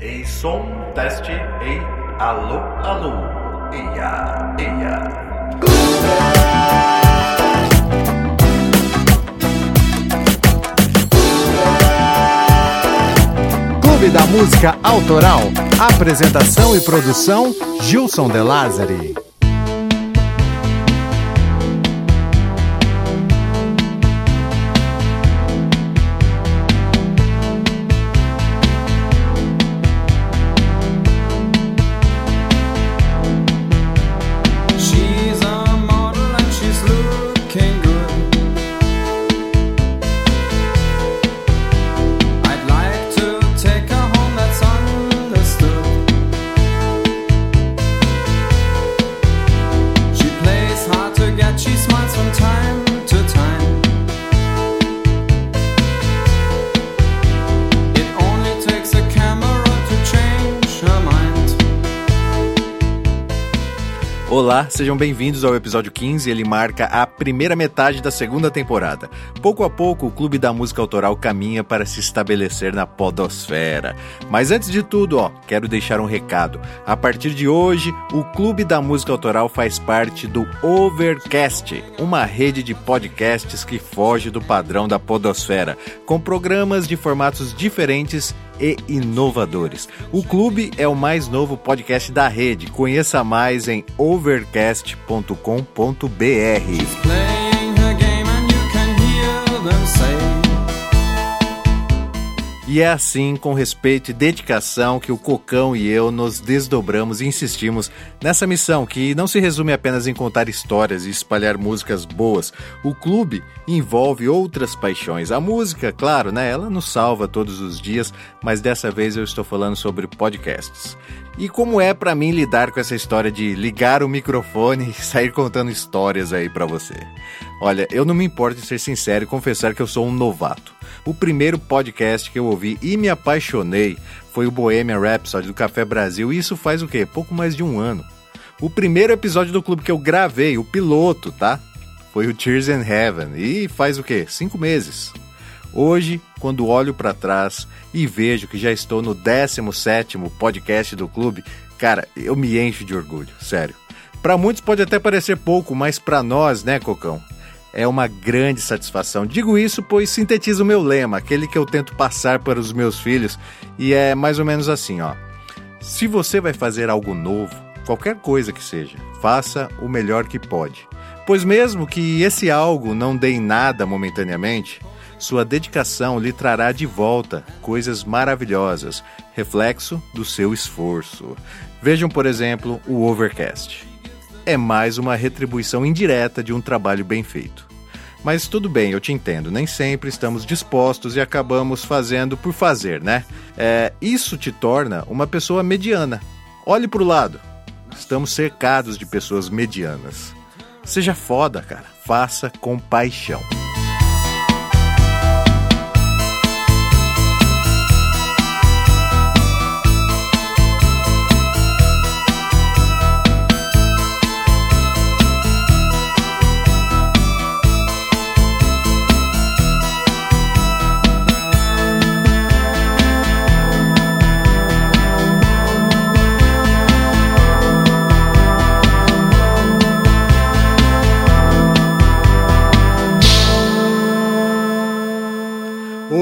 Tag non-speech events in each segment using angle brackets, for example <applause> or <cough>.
Ei, som, teste, ei, alô, alô, eia, eia. Clube da Música Autoral. Apresentação e produção: Gilson De Lázari. Sejam bem-vindos ao episódio 15. Ele marca a primeira metade da segunda temporada. Pouco a pouco, o Clube da Música Autoral caminha para se estabelecer na podosfera. Mas antes de tudo, ó, quero deixar um recado. A partir de hoje, o Clube da Música Autoral faz parte do Overcast, uma rede de podcasts que foge do padrão da podosfera, com programas de formatos diferentes e inovadores. O clube é o mais novo podcast da rede. Conheça mais em overcast.com.br. E é assim, com respeito e dedicação, que o Cocão e eu nos desdobramos e insistimos nessa missão que não se resume apenas em contar histórias e espalhar músicas boas. O clube envolve outras paixões. A música, claro, né? Ela nos salva todos os dias, mas dessa vez eu estou falando sobre podcasts. E como é pra mim lidar com essa história de ligar o microfone <laughs> e sair contando histórias aí pra você? Olha, eu não me importo de ser sincero e confessar que eu sou um novato. O primeiro podcast que eu ouvi e me apaixonei foi o Bohemian Rhapsody do Café Brasil, e isso faz o quê? Pouco mais de um ano. O primeiro episódio do clube que eu gravei, o piloto, tá? Foi o Tears in Heaven, e faz o quê? Cinco meses. Hoje, quando olho para trás e vejo que já estou no 17º podcast do clube, cara, eu me encho de orgulho, sério. Para muitos pode até parecer pouco, mas para nós, né, Cocão? É uma grande satisfação. Digo isso pois sintetiza o meu lema, aquele que eu tento passar para os meus filhos, e é mais ou menos assim, ó. Se você vai fazer algo novo, qualquer coisa que seja, faça o melhor que pode. Pois mesmo que esse algo não dê em nada momentaneamente, sua dedicação lhe trará de volta coisas maravilhosas, reflexo do seu esforço. Vejam, por exemplo, o Overcast. É mais uma retribuição indireta de um trabalho bem feito. Mas tudo bem, eu te entendo, nem sempre estamos dispostos e acabamos fazendo por fazer, né? É, isso te torna uma pessoa mediana. Olhe para o lado. Estamos cercados de pessoas medianas. Seja foda, cara. Faça com paixão.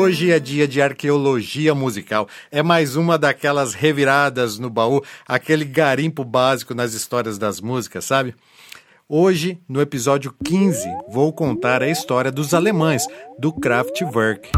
Hoje é dia de arqueologia musical. É mais uma daquelas reviradas no baú, aquele garimpo básico nas histórias das músicas, sabe? Hoje, no episódio 15, vou contar a história dos alemães, do Kraftwerk.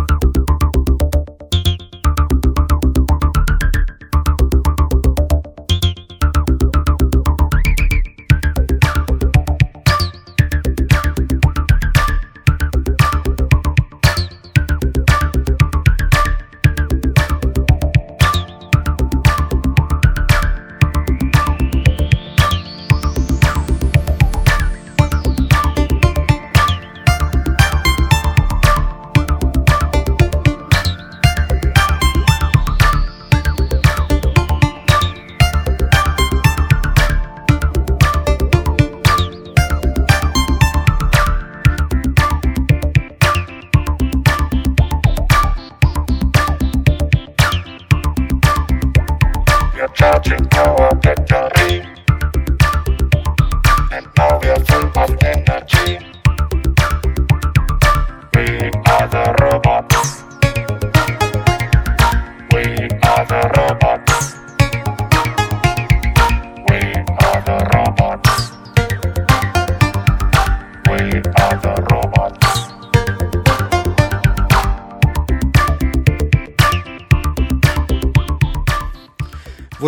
touching, go up and down.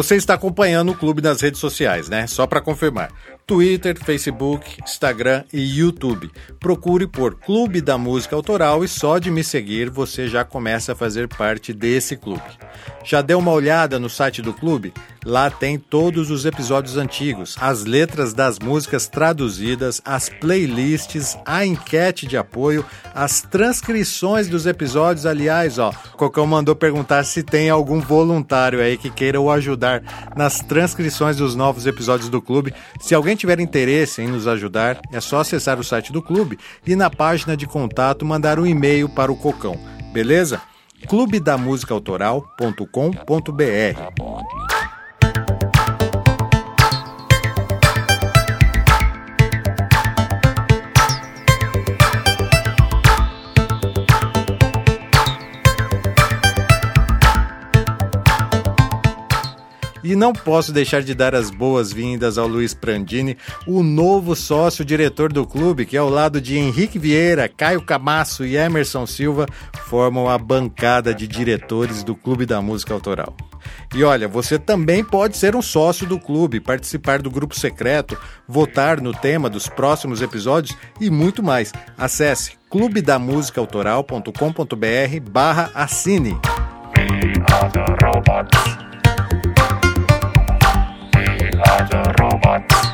Você está acompanhando o clube nas redes sociais, né? Só para confirmar. Twitter, Facebook, Instagram e YouTube. Procure por Clube da Música Autoral e só de me seguir você já começa a fazer parte desse clube. Já deu uma olhada no site do clube? Lá tem todos os episódios antigos, as letras das músicas traduzidas, as playlists, a enquete de apoio, as transcrições dos episódios. Aliás, ó, Cocão mandou perguntar se tem algum voluntário aí que queira o ajudar nas transcrições dos novos episódios do clube. Se alguém tiver interesse em nos ajudar, é só acessar o site do clube e na página de contato mandar um e-mail para o Cocão, beleza? clubedamusicaautoral.com.br E não posso deixar de dar as boas-vindas ao Luiz Prandini, o novo sócio-diretor do clube, que ao lado de Henrique Vieira, Caio Camasso e Emerson Silva formam a bancada de diretores do Clube da Música Autoral. E olha, você também pode ser um sócio do clube, participar do grupo secreto, votar no tema dos próximos episódios e muito mais. Acesse clubedamusicaautoral.com.br barra assine. We are the robots.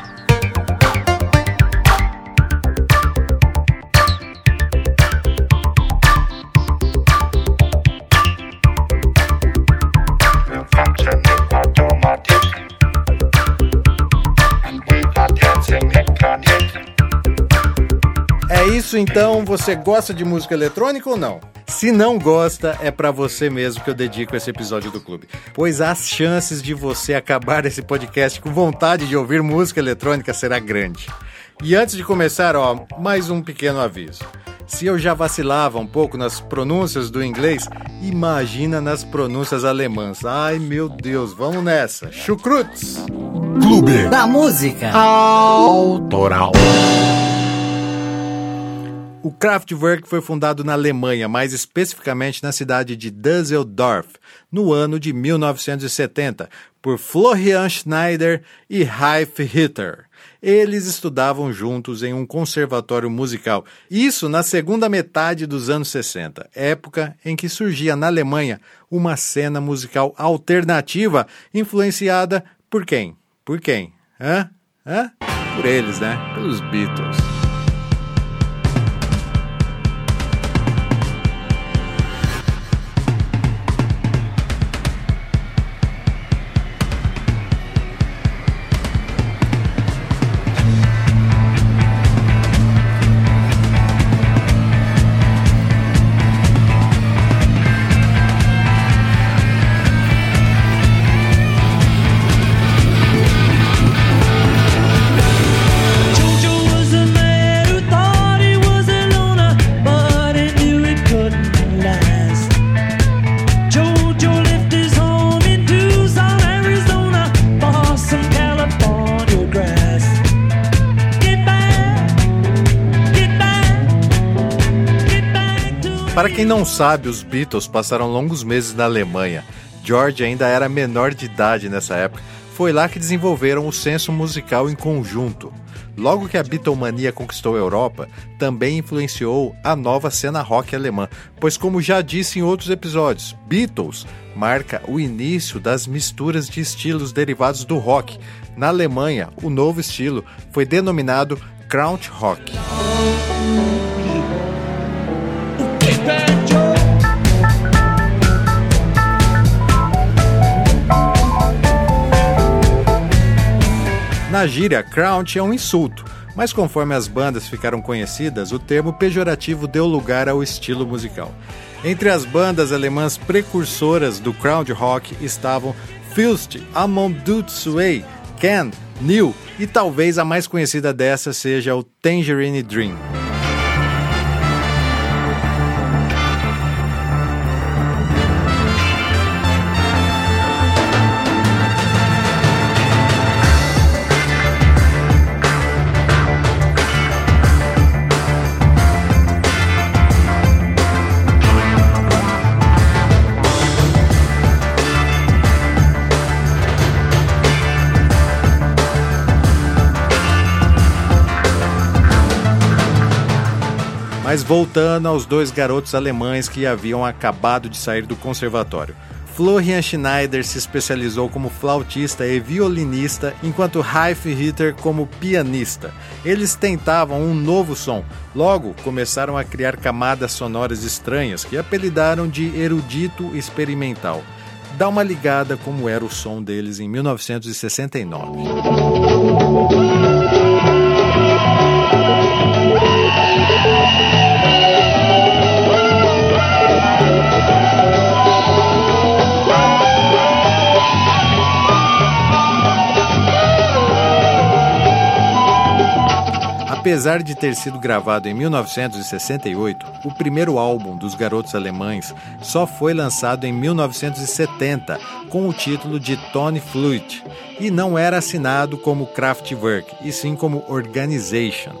É isso então, você gosta de música eletrônica ou não? Se não gosta, é pra você mesmo que eu dedico esse episódio do clube. Pois as chances de você acabar esse podcast com vontade de ouvir música eletrônica será grande. E antes de começar, ó, mais um pequeno aviso. Se eu já vacilava um pouco nas pronúncias do inglês, imagina nas pronúncias alemãs. Ai meu Deus, vamos nessa. Chucrutes! Clube da música. Autoral. O Kraftwerk foi fundado na Alemanha, mais especificamente na cidade de Düsseldorf, no ano de 1970, por Florian Schneider e Raif Ritter. Eles estudavam juntos em um conservatório musical, isso na segunda metade dos anos 60, época em que surgia na Alemanha uma cena musical alternativa influenciada por quem? Por quem? Hã? Hã? Por eles, né? Pelos Beatles. Quem não sabe, os Beatles passaram longos meses na Alemanha. George ainda era menor de idade nessa época. Foi lá que desenvolveram o senso musical em conjunto. Logo que a Beatlemania conquistou a Europa, também influenciou a nova cena rock alemã, pois como já disse em outros episódios, Beatles marca o início das misturas de estilos derivados do rock. Na Alemanha, o novo estilo foi denominado Krautrock. get Na gíria, crowd é um insulto, mas conforme as bandas ficaram conhecidas, o termo pejorativo deu lugar ao estilo musical. Entre as bandas alemãs precursoras do crowd rock estavam Fust, Amon Dut Sway, Ken, Neil e talvez a mais conhecida dessa seja o Tangerine Dream. Mas voltando aos dois garotos alemães que haviam acabado de sair do conservatório. Florian Schneider se especializou como flautista e violinista, enquanto Raif Ritter como pianista. Eles tentavam um novo som, logo começaram a criar camadas sonoras estranhas que apelidaram de erudito experimental. Dá uma ligada como era o som deles em 1969. Apesar de ter sido gravado em 1968, o primeiro álbum dos Garotos Alemães só foi lançado em 1970 com o título de Tony Flute e não era assinado como Kraftwerk, e sim como Organization.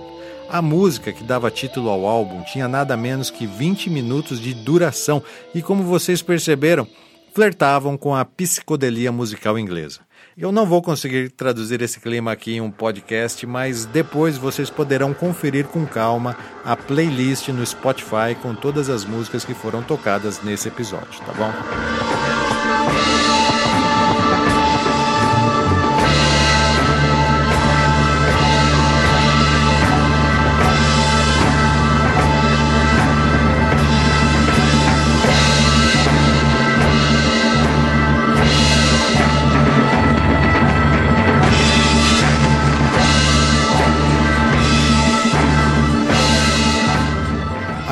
A música que dava título ao álbum tinha nada menos que 20 minutos de duração e, como vocês perceberam, flertavam com a psicodelia musical inglesa. Eu não vou conseguir traduzir esse clima aqui em um podcast, mas depois vocês poderão conferir com calma a playlist no Spotify com todas as músicas que foram tocadas nesse episódio, tá bom?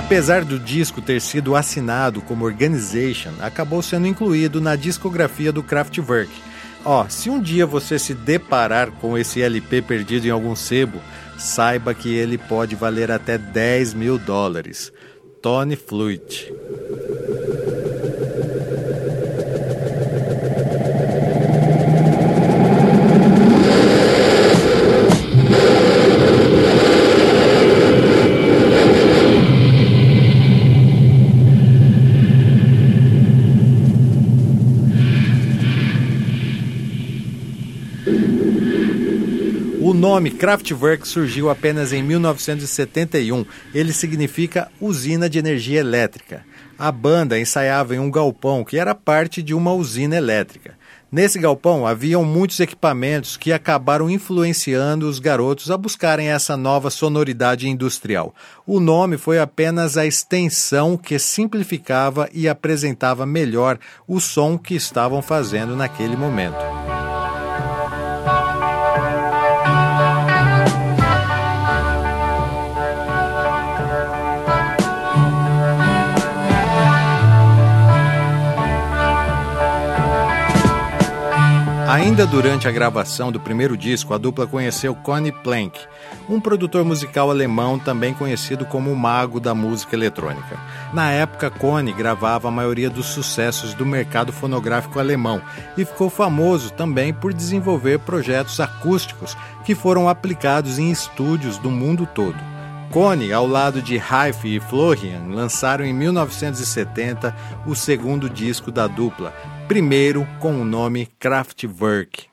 Apesar do disco ter sido assinado como Organization, acabou sendo incluído na discografia do Kraftwerk. Ó, se um dia você se deparar com esse LP perdido em algum sebo, saiba que ele pode valer até 10 mil dólares. Tony Flute. Nome Kraftwerk surgiu apenas em 1971. Ele significa usina de energia elétrica. A banda ensaiava em um galpão que era parte de uma usina elétrica. Nesse galpão haviam muitos equipamentos que acabaram influenciando os garotos a buscarem essa nova sonoridade industrial. O nome foi apenas a extensão que simplificava e apresentava melhor o som que estavam fazendo naquele momento. Ainda durante a gravação do primeiro disco, a dupla conheceu Connie Plank, um produtor musical alemão também conhecido como o mago da música eletrônica. Na época, Connie gravava a maioria dos sucessos do mercado fonográfico alemão e ficou famoso também por desenvolver projetos acústicos que foram aplicados em estúdios do mundo todo. Connie, ao lado de Raif e Florian, lançaram em 1970 o segundo disco da dupla, primeiro com o nome Kraftwerk.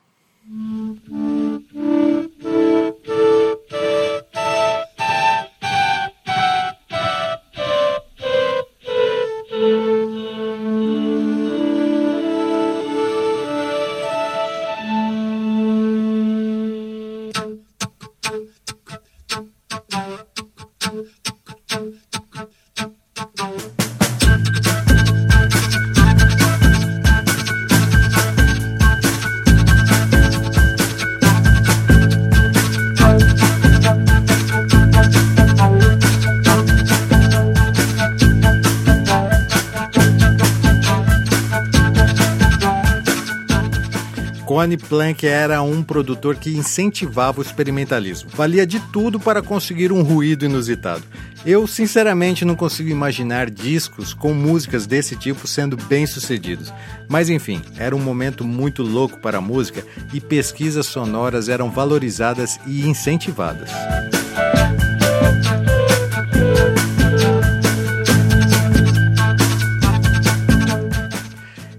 Connie Plank era um produtor que incentivava o experimentalismo. Valia de tudo para conseguir um ruído inusitado. Eu, sinceramente, não consigo imaginar discos com músicas desse tipo sendo bem-sucedidos. Mas enfim, era um momento muito louco para a música e pesquisas sonoras eram valorizadas e incentivadas.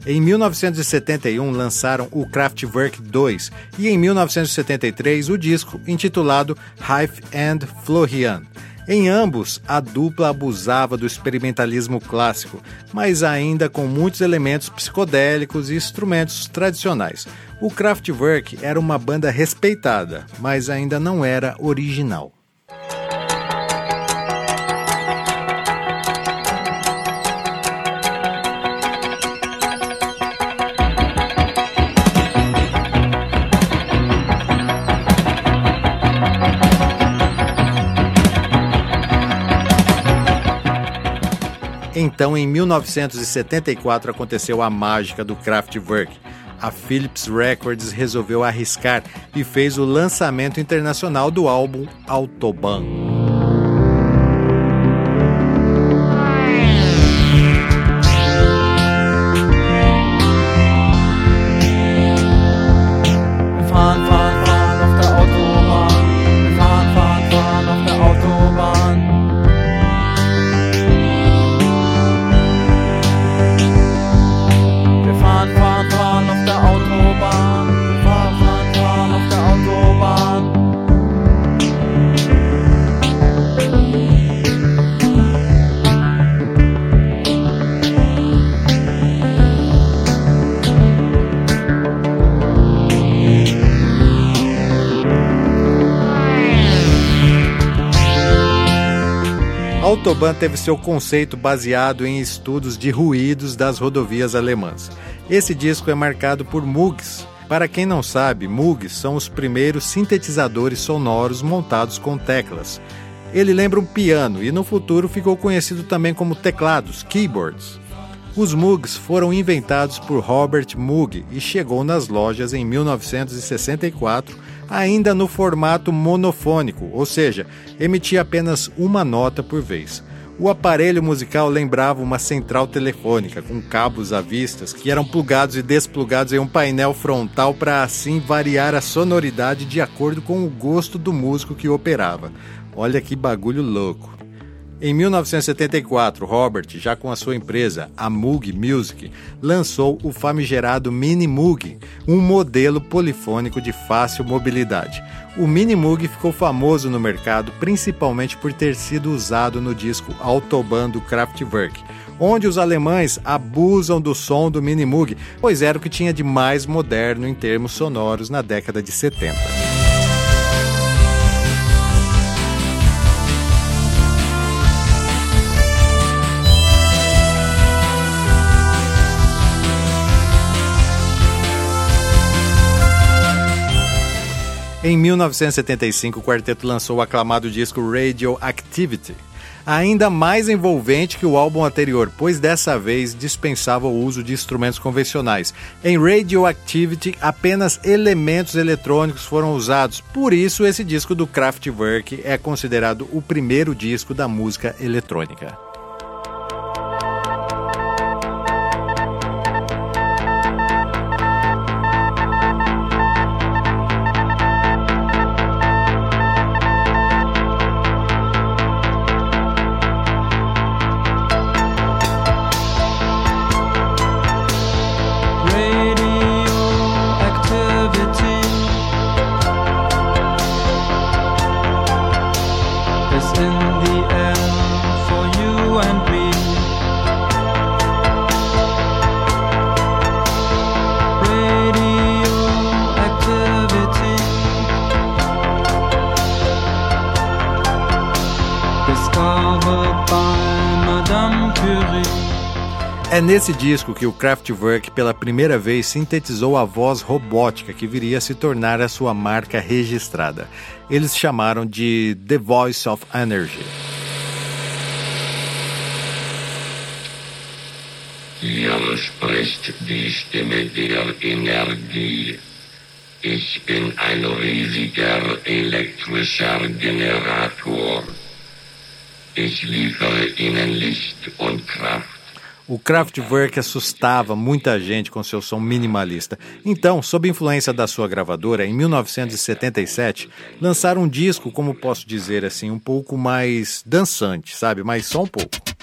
Em 1971 lançaram o Kraftwerk 2 e em 1973 o disco intitulado Hive and Florian. Em ambos, a dupla abusava do experimentalismo clássico, mas ainda com muitos elementos psicodélicos e instrumentos tradicionais. O Kraftwerk era uma banda respeitada, mas ainda não era original. Então, em 1974, aconteceu a mágica do Kraftwerk. A Philips Records resolveu arriscar e fez o lançamento internacional do álbum Autobahn. Autobahn teve seu conceito baseado em estudos de ruídos das rodovias alemãs. Esse disco é marcado por Moogs. Para quem não sabe, Moogs são os primeiros sintetizadores sonoros montados com teclas. Ele lembra um piano e no futuro ficou conhecido também como teclados, keyboards. Os Moogs foram inventados por Robert Moog e chegou nas lojas em 1964, ainda no formato monofônico, ou seja, emitia apenas uma nota por vez. O aparelho musical lembrava uma central telefônica com cabos à vistas que eram plugados e desplugados em um painel frontal para assim variar a sonoridade de acordo com o gosto do músico que operava. Olha que bagulho louco. Em 1974, Robert, já com a sua empresa, a Moog Music, lançou o famigerado Mini Moog, um modelo polifônico de fácil mobilidade. O Mini Moog ficou famoso no mercado principalmente por ter sido usado no disco Autobahn do Kraftwerk, onde os alemães abusam do som do Mini Moog, pois era o que tinha de mais moderno em termos sonoros na década de 70. Em 1975, o quarteto lançou o aclamado disco Radioactivity, ainda mais envolvente que o álbum anterior, pois dessa vez dispensava o uso de instrumentos convencionais. Em Radioactivity, apenas elementos eletrônicos foram usados, por isso esse disco do Kraftwerk é considerado o primeiro disco da música eletrônica. Nesse disco que o Kraftwerk pela primeira vez sintetizou a voz robótica que viria a se tornar a sua marca registrada. Eles chamaram de The Voice of Energy. Ich bin ein riesiger elektrischer Generator. Ich liefere Ihnen Licht und Kraft. O Kraftwerk assustava muita gente com seu som minimalista. Então, sob influência da sua gravadora, em 1977, lançaram um disco, como posso dizer assim, um pouco mais dançante, sabe? Mas só um pouco.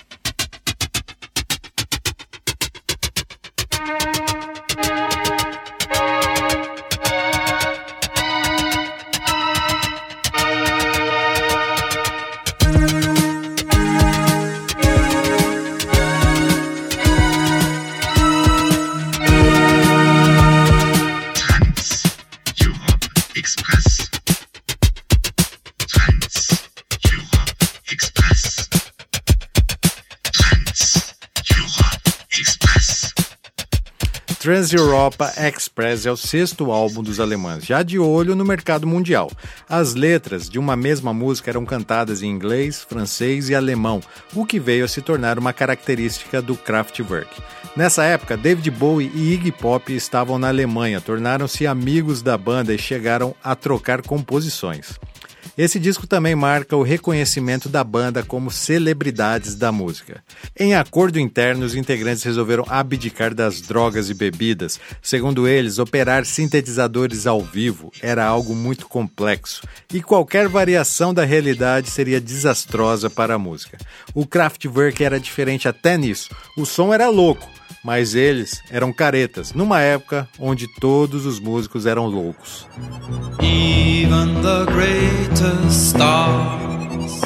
Trans-Europa Express é o sexto álbum dos alemães, já de olho no mercado mundial. As letras de uma mesma música eram cantadas em inglês, francês e alemão, o que veio a se tornar uma característica do Kraftwerk. Nessa época, David Bowie e Iggy Pop estavam na Alemanha, tornaram-se amigos da banda e chegaram a trocar composições. Esse disco também marca o reconhecimento da banda como celebridades da música. Em acordo interno, os integrantes resolveram abdicar das drogas e bebidas. Segundo eles, operar sintetizadores ao vivo era algo muito complexo e qualquer variação da realidade seria desastrosa para a música. O Kraftwerk era diferente até nisso. O som era louco, mas eles eram caretas, numa época onde todos os músicos eram loucos. Even the greatest stars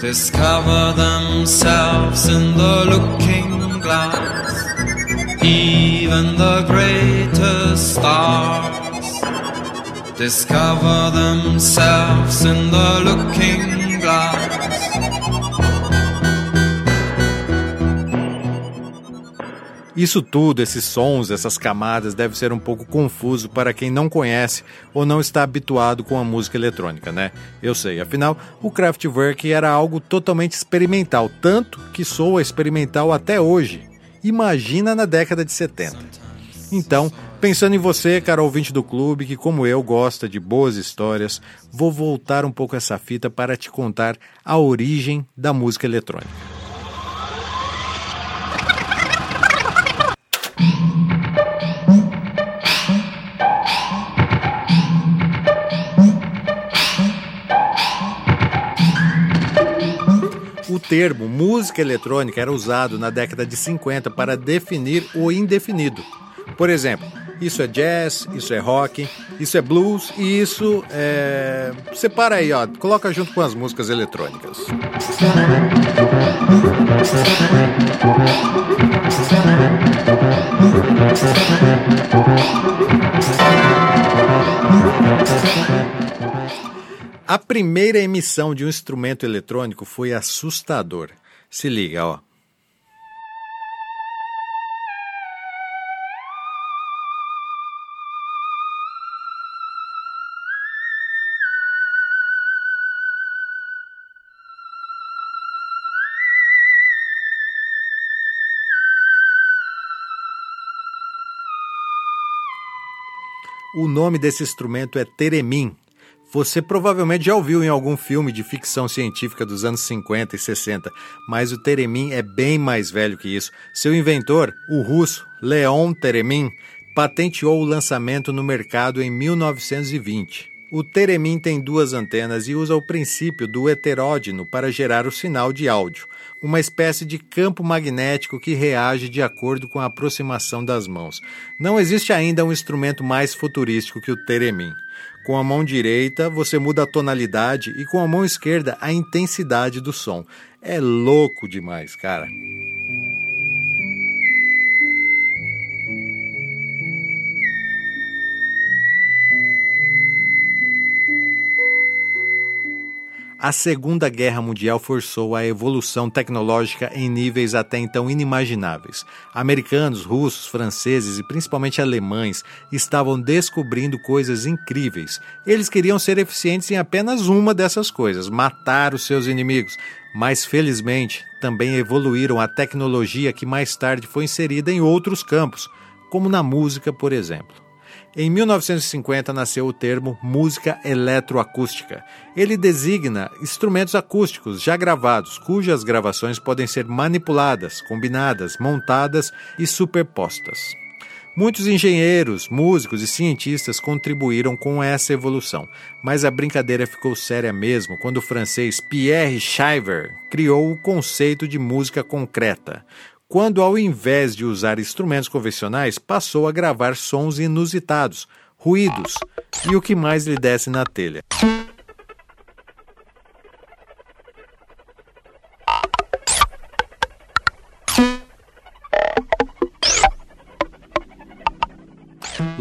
discover themselves in the looking glass. Even the greatest stars discover themselves in the looking glass. Isso tudo, esses sons, essas camadas, deve ser um pouco confuso para quem não conhece ou não está habituado com a música eletrônica, né? Eu sei, afinal, o Kraftwerk era algo totalmente experimental, tanto que soa experimental até hoje. Imagina na década de 70. Então, pensando em você, cara ouvinte do clube, que como eu gosta de boas histórias, vou voltar um pouco essa fita para te contar a origem da música eletrônica. Termo música eletrônica era usado na década de 50 para definir o indefinido. Por exemplo, isso é jazz, isso é rock, isso é blues e isso é. Separa aí, ó. Coloca junto com as músicas eletrônicas. A primeira emissão de um instrumento eletrônico foi assustador. Se liga, ó. O nome desse instrumento é teremin. Você provavelmente já ouviu em algum filme de ficção científica dos anos 50 e 60, mas o teremin é bem mais velho que isso. Seu inventor, o russo Leon Teremin, patenteou o lançamento no mercado em 1920. O teremin tem duas antenas e usa o princípio do heteródino para gerar o sinal de áudio, uma espécie de campo magnético que reage de acordo com a aproximação das mãos. Não existe ainda um instrumento mais futurístico que o teremin. Com a mão direita, você muda a tonalidade e com a mão esquerda, a intensidade do som. É louco demais, cara. A Segunda Guerra Mundial forçou a evolução tecnológica em níveis até então inimagináveis. Americanos, russos, franceses e principalmente alemães estavam descobrindo coisas incríveis. Eles queriam ser eficientes em apenas uma dessas coisas: matar os seus inimigos. Mas felizmente também evoluíram a tecnologia que mais tarde foi inserida em outros campos, como na música, por exemplo. Em 1950 nasceu o termo música eletroacústica. Ele designa instrumentos acústicos já gravados, cujas gravações podem ser manipuladas, combinadas, montadas e superpostas. Muitos engenheiros, músicos e cientistas contribuíram com essa evolução, mas a brincadeira ficou séria mesmo quando o francês Pierre Schiver criou o conceito de música concreta, quando ao invés de usar instrumentos convencionais, passou a gravar sons inusitados, ruídos e o que mais lhe desse na telha.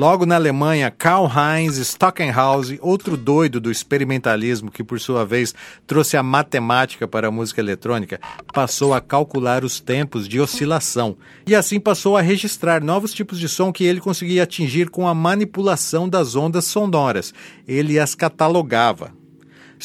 Logo na Alemanha, Karl Heinz Stockenhausen, outro doido do experimentalismo que por sua vez trouxe a matemática para a música eletrônica, passou a calcular os tempos de oscilação e assim passou a registrar novos tipos de som que ele conseguia atingir com a manipulação das ondas sonoras. Ele as catalogava.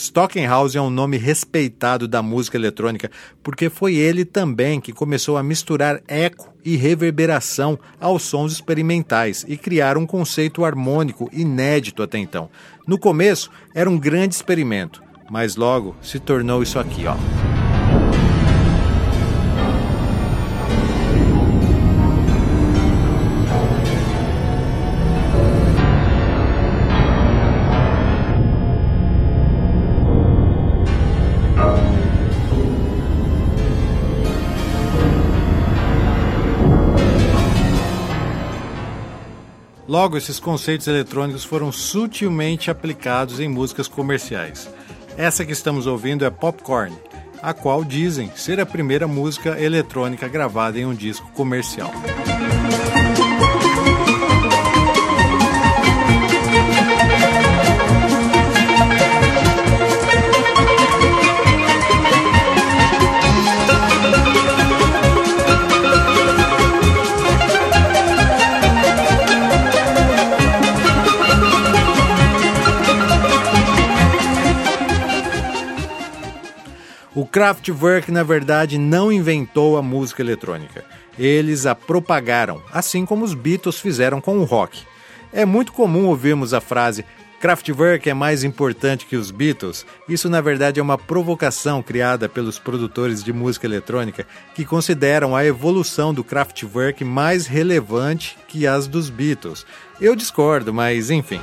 Stockenhausen é um nome respeitado da música eletrônica porque foi ele também que começou a misturar eco e reverberação aos sons experimentais e criar um conceito harmônico inédito até então. No começo era um grande experimento, mas logo se tornou isso aqui, ó. Logo, esses conceitos eletrônicos foram sutilmente aplicados em músicas comerciais. Essa que estamos ouvindo é Popcorn, a qual dizem ser a primeira música eletrônica gravada em um disco comercial. Kraftwerk, na verdade, não inventou a música eletrônica. Eles a propagaram, assim como os Beatles fizeram com o rock. É muito comum ouvirmos a frase Kraftwerk é mais importante que os Beatles. Isso, na verdade, é uma provocação criada pelos produtores de música eletrônica que consideram a evolução do Kraftwerk mais relevante que as dos Beatles. Eu discordo, mas enfim.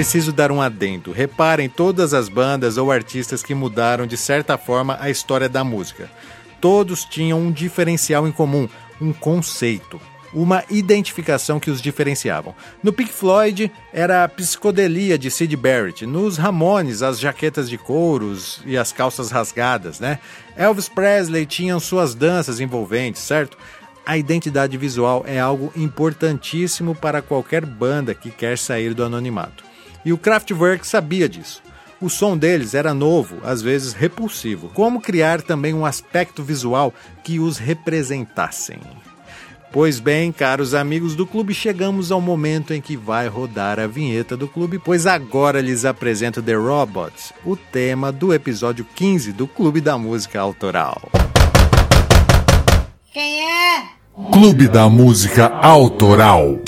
Preciso dar um adendo. Reparem todas as bandas ou artistas que mudaram de certa forma a história da música. Todos tinham um diferencial em comum, um conceito, uma identificação que os diferenciavam. No Pink Floyd era a psicodelia de Sid Barrett, nos Ramones as jaquetas de couros e as calças rasgadas, né? Elvis Presley tinham suas danças envolventes, certo? A identidade visual é algo importantíssimo para qualquer banda que quer sair do anonimato. E o Kraftwerk sabia disso. O som deles era novo, às vezes repulsivo. Como criar também um aspecto visual que os representassem? Pois bem, caros amigos do clube, chegamos ao momento em que vai rodar a vinheta do clube, pois agora lhes apresento The Robots, o tema do episódio 15 do Clube da Música Autoral. Clube da Música Autoral.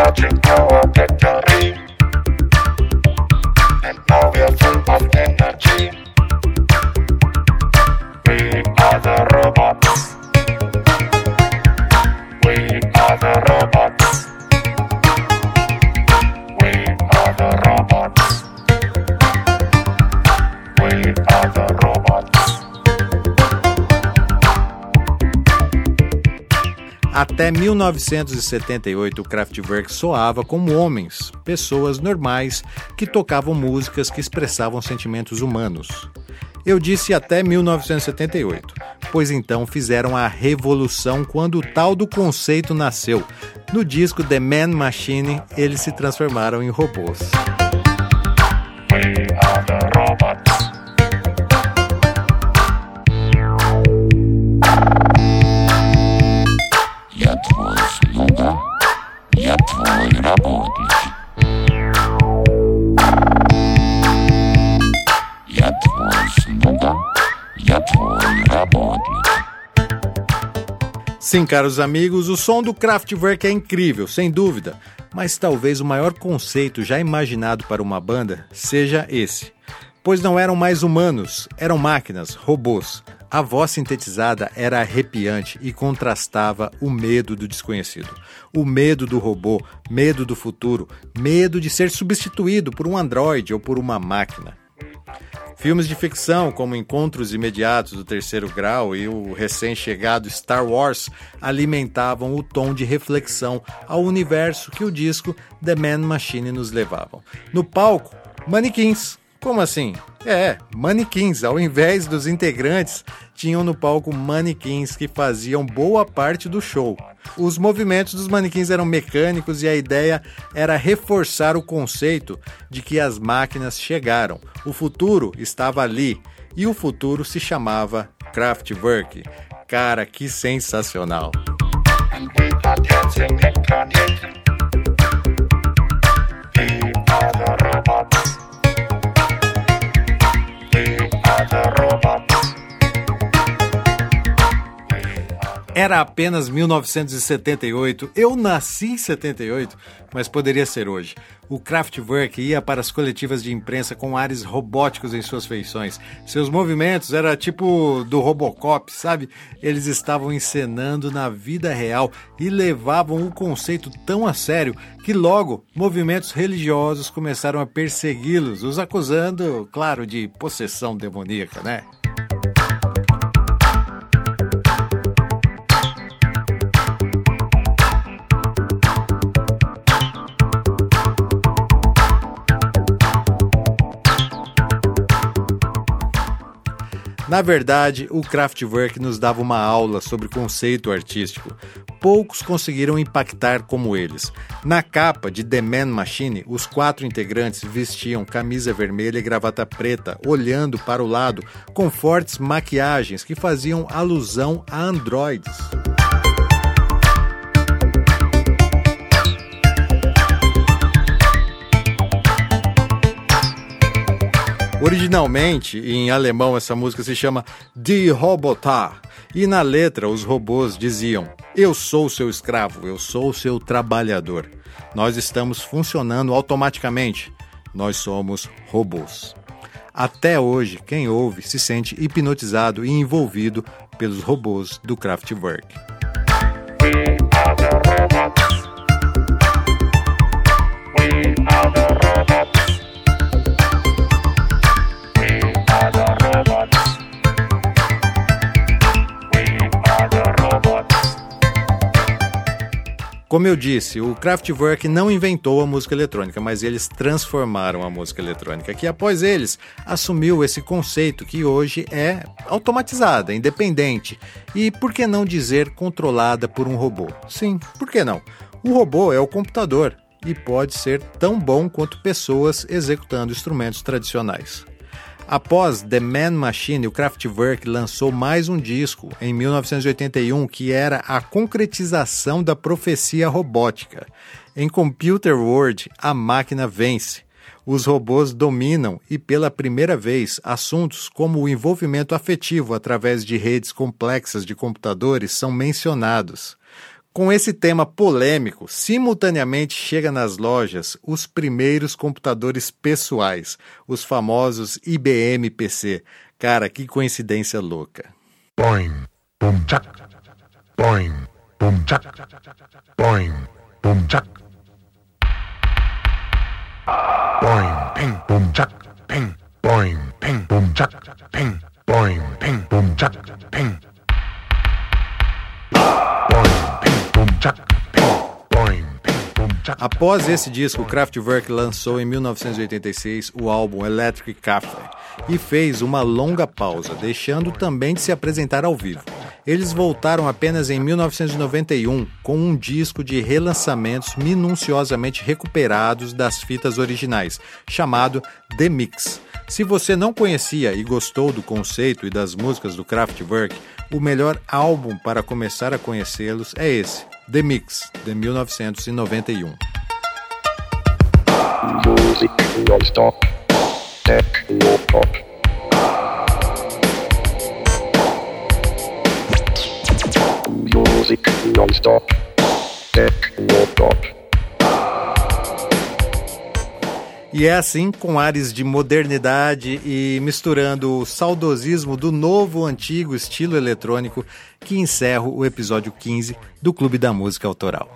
Imagine how I get down. Até 1978, o Kraftwerk soava como homens, pessoas normais que tocavam músicas que expressavam sentimentos humanos. Eu disse até 1978, pois então fizeram a revolução quando o tal do conceito nasceu. No disco The Man Machine, eles se transformaram em robôs. We are the robots. твой работник. Я твой слуга, я твой работник. Sim, caros amigos, o som do Kraftwerk é incrível, sem dúvida, mas talvez o maior conceito já imaginado para uma banda seja esse. Pois não eram mais humanos, eram máquinas, robôs. A voz sintetizada era arrepiante e contrastava o medo do desconhecido. O medo do robô, medo do futuro, medo de ser substituído por um androide ou por uma máquina. Filmes de ficção, como Encontros Imediatos do Terceiro Grau e o recém-chegado Star Wars, alimentavam o tom de reflexão ao universo que o disco The Man Machine nos levavam. No palco, manequins. Como assim? É, manequins. Ao invés dos integrantes, tinham no palco manequins que faziam boa parte do show. Os movimentos dos manequins eram mecânicos e a ideia era reforçar o conceito de que as máquinas chegaram. O futuro estava ali e o futuro se chamava Kraftwerk. Cara, que sensacional! And are the Era apenas 1978. Eu nasci em 78, mas poderia ser hoje. O Kraftwerk ia para as coletivas de imprensa com ares robóticos em suas feições. Seus movimentos era tipo do Robocop, sabe? Eles estavam encenando na vida real e levavam o conceito tão a sério que logo movimentos religiosos começaram a persegui-los, os acusando, claro, de possessão demoníaca, né? Na verdade, o Kraftwerk nos dava uma aula sobre conceito artístico. Poucos conseguiram impactar como eles. Na capa de The Man Machine, os quatro integrantes vestiam camisa vermelha e gravata preta, olhando para o lado, com fortes maquiagens que faziam alusão a androides. Originalmente, em alemão, essa música se chama Die Roboter. E na letra, os robôs diziam: Eu sou seu escravo, eu sou seu trabalhador. Nós estamos funcionando automaticamente. Nós somos robôs. Até hoje, quem ouve se sente hipnotizado e envolvido pelos robôs do Kraftwerk. We are the Como eu disse, o Kraftwerk não inventou a música eletrônica, mas eles transformaram a música eletrônica, que após eles assumiu esse conceito que hoje é automatizada, independente e, por que não dizer, controlada por um robô. Sim, por que não? O robô é o computador e pode ser tão bom quanto pessoas executando instrumentos tradicionais. Após The Man Machine, o Kraftwerk lançou mais um disco em 1981 que era a concretização da profecia robótica. Em Computer World, a máquina vence. Os robôs dominam e, pela primeira vez, assuntos como o envolvimento afetivo através de redes complexas de computadores são mencionados. Com esse tema polêmico, simultaneamente chega nas lojas os primeiros computadores pessoais, os famosos IBM PC. Cara, que coincidência louca. Boing, boom chuck. Boing, boom chuck. Boing, boom chuck. Boing, ping, boom chuck, ping. Boing, ping, boom chuck, ping. Boing, ping, boom chuck, ping. Após esse disco, Kraftwerk lançou em 1986 o álbum Electric Café e fez uma longa pausa, deixando também de se apresentar ao vivo. Eles voltaram apenas em 1991 com um disco de relançamentos minuciosamente recuperados das fitas originais, chamado The Mix. Se você não conhecia e gostou do conceito e das músicas do Kraftwerk, o melhor álbum para começar a conhecê-los é esse, The Mix, de 1991. Music Music non-stop. E é assim, com ares de modernidade e misturando o saudosismo do novo antigo estilo eletrônico, que encerro o episódio 15 do Clube da Música Autoral.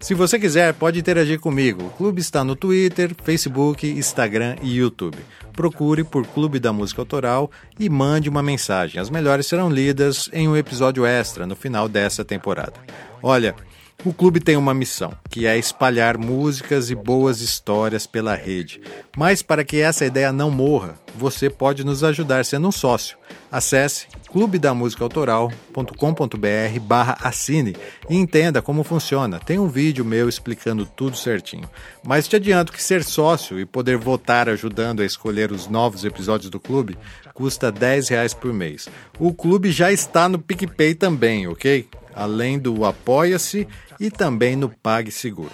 Se você quiser, pode interagir comigo. O clube está no Twitter, Facebook, Instagram e YouTube. Procure por Clube da Música Autoral e mande uma mensagem. As melhores serão lidas em um episódio extra no final dessa temporada. Olha, o clube tem uma missão, que é espalhar músicas e boas histórias pela rede. Mas para que essa ideia não morra, você pode nos ajudar sendo um sócio. Acesse clubedamusicaautoral.com.br barra assine e entenda como funciona. Tem um vídeo meu explicando tudo certinho. Mas te adianto que ser sócio e poder votar ajudando a escolher os novos episódios do clube custa 10 reais por mês. O clube já está no PicPay também, ok? Além do Apoia-se e também no PagSeguro.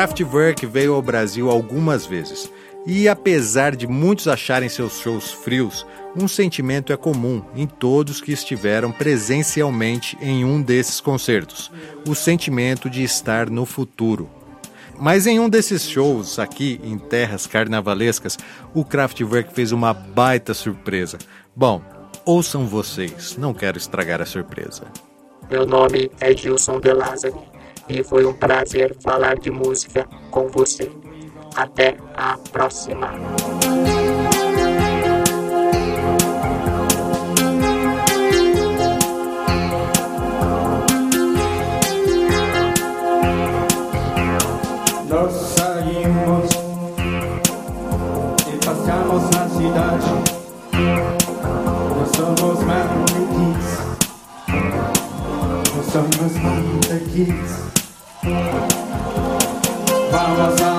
Kraftwerk veio ao Brasil algumas vezes. E apesar de muitos acharem seus shows frios, um sentimento é comum em todos que estiveram presencialmente em um desses concertos: o sentimento de estar no futuro. Mas em um desses shows aqui em terras carnavalescas, o Kraftwerk fez uma baita surpresa. Bom, ouçam vocês, não quero estragar a surpresa. Meu nome é Gilson De Lázari e foi um prazer falar de música com você. Até a próxima. Nós saímos e passeamos na cidade. Nós somos manequins. Nós somos manequins. Vamos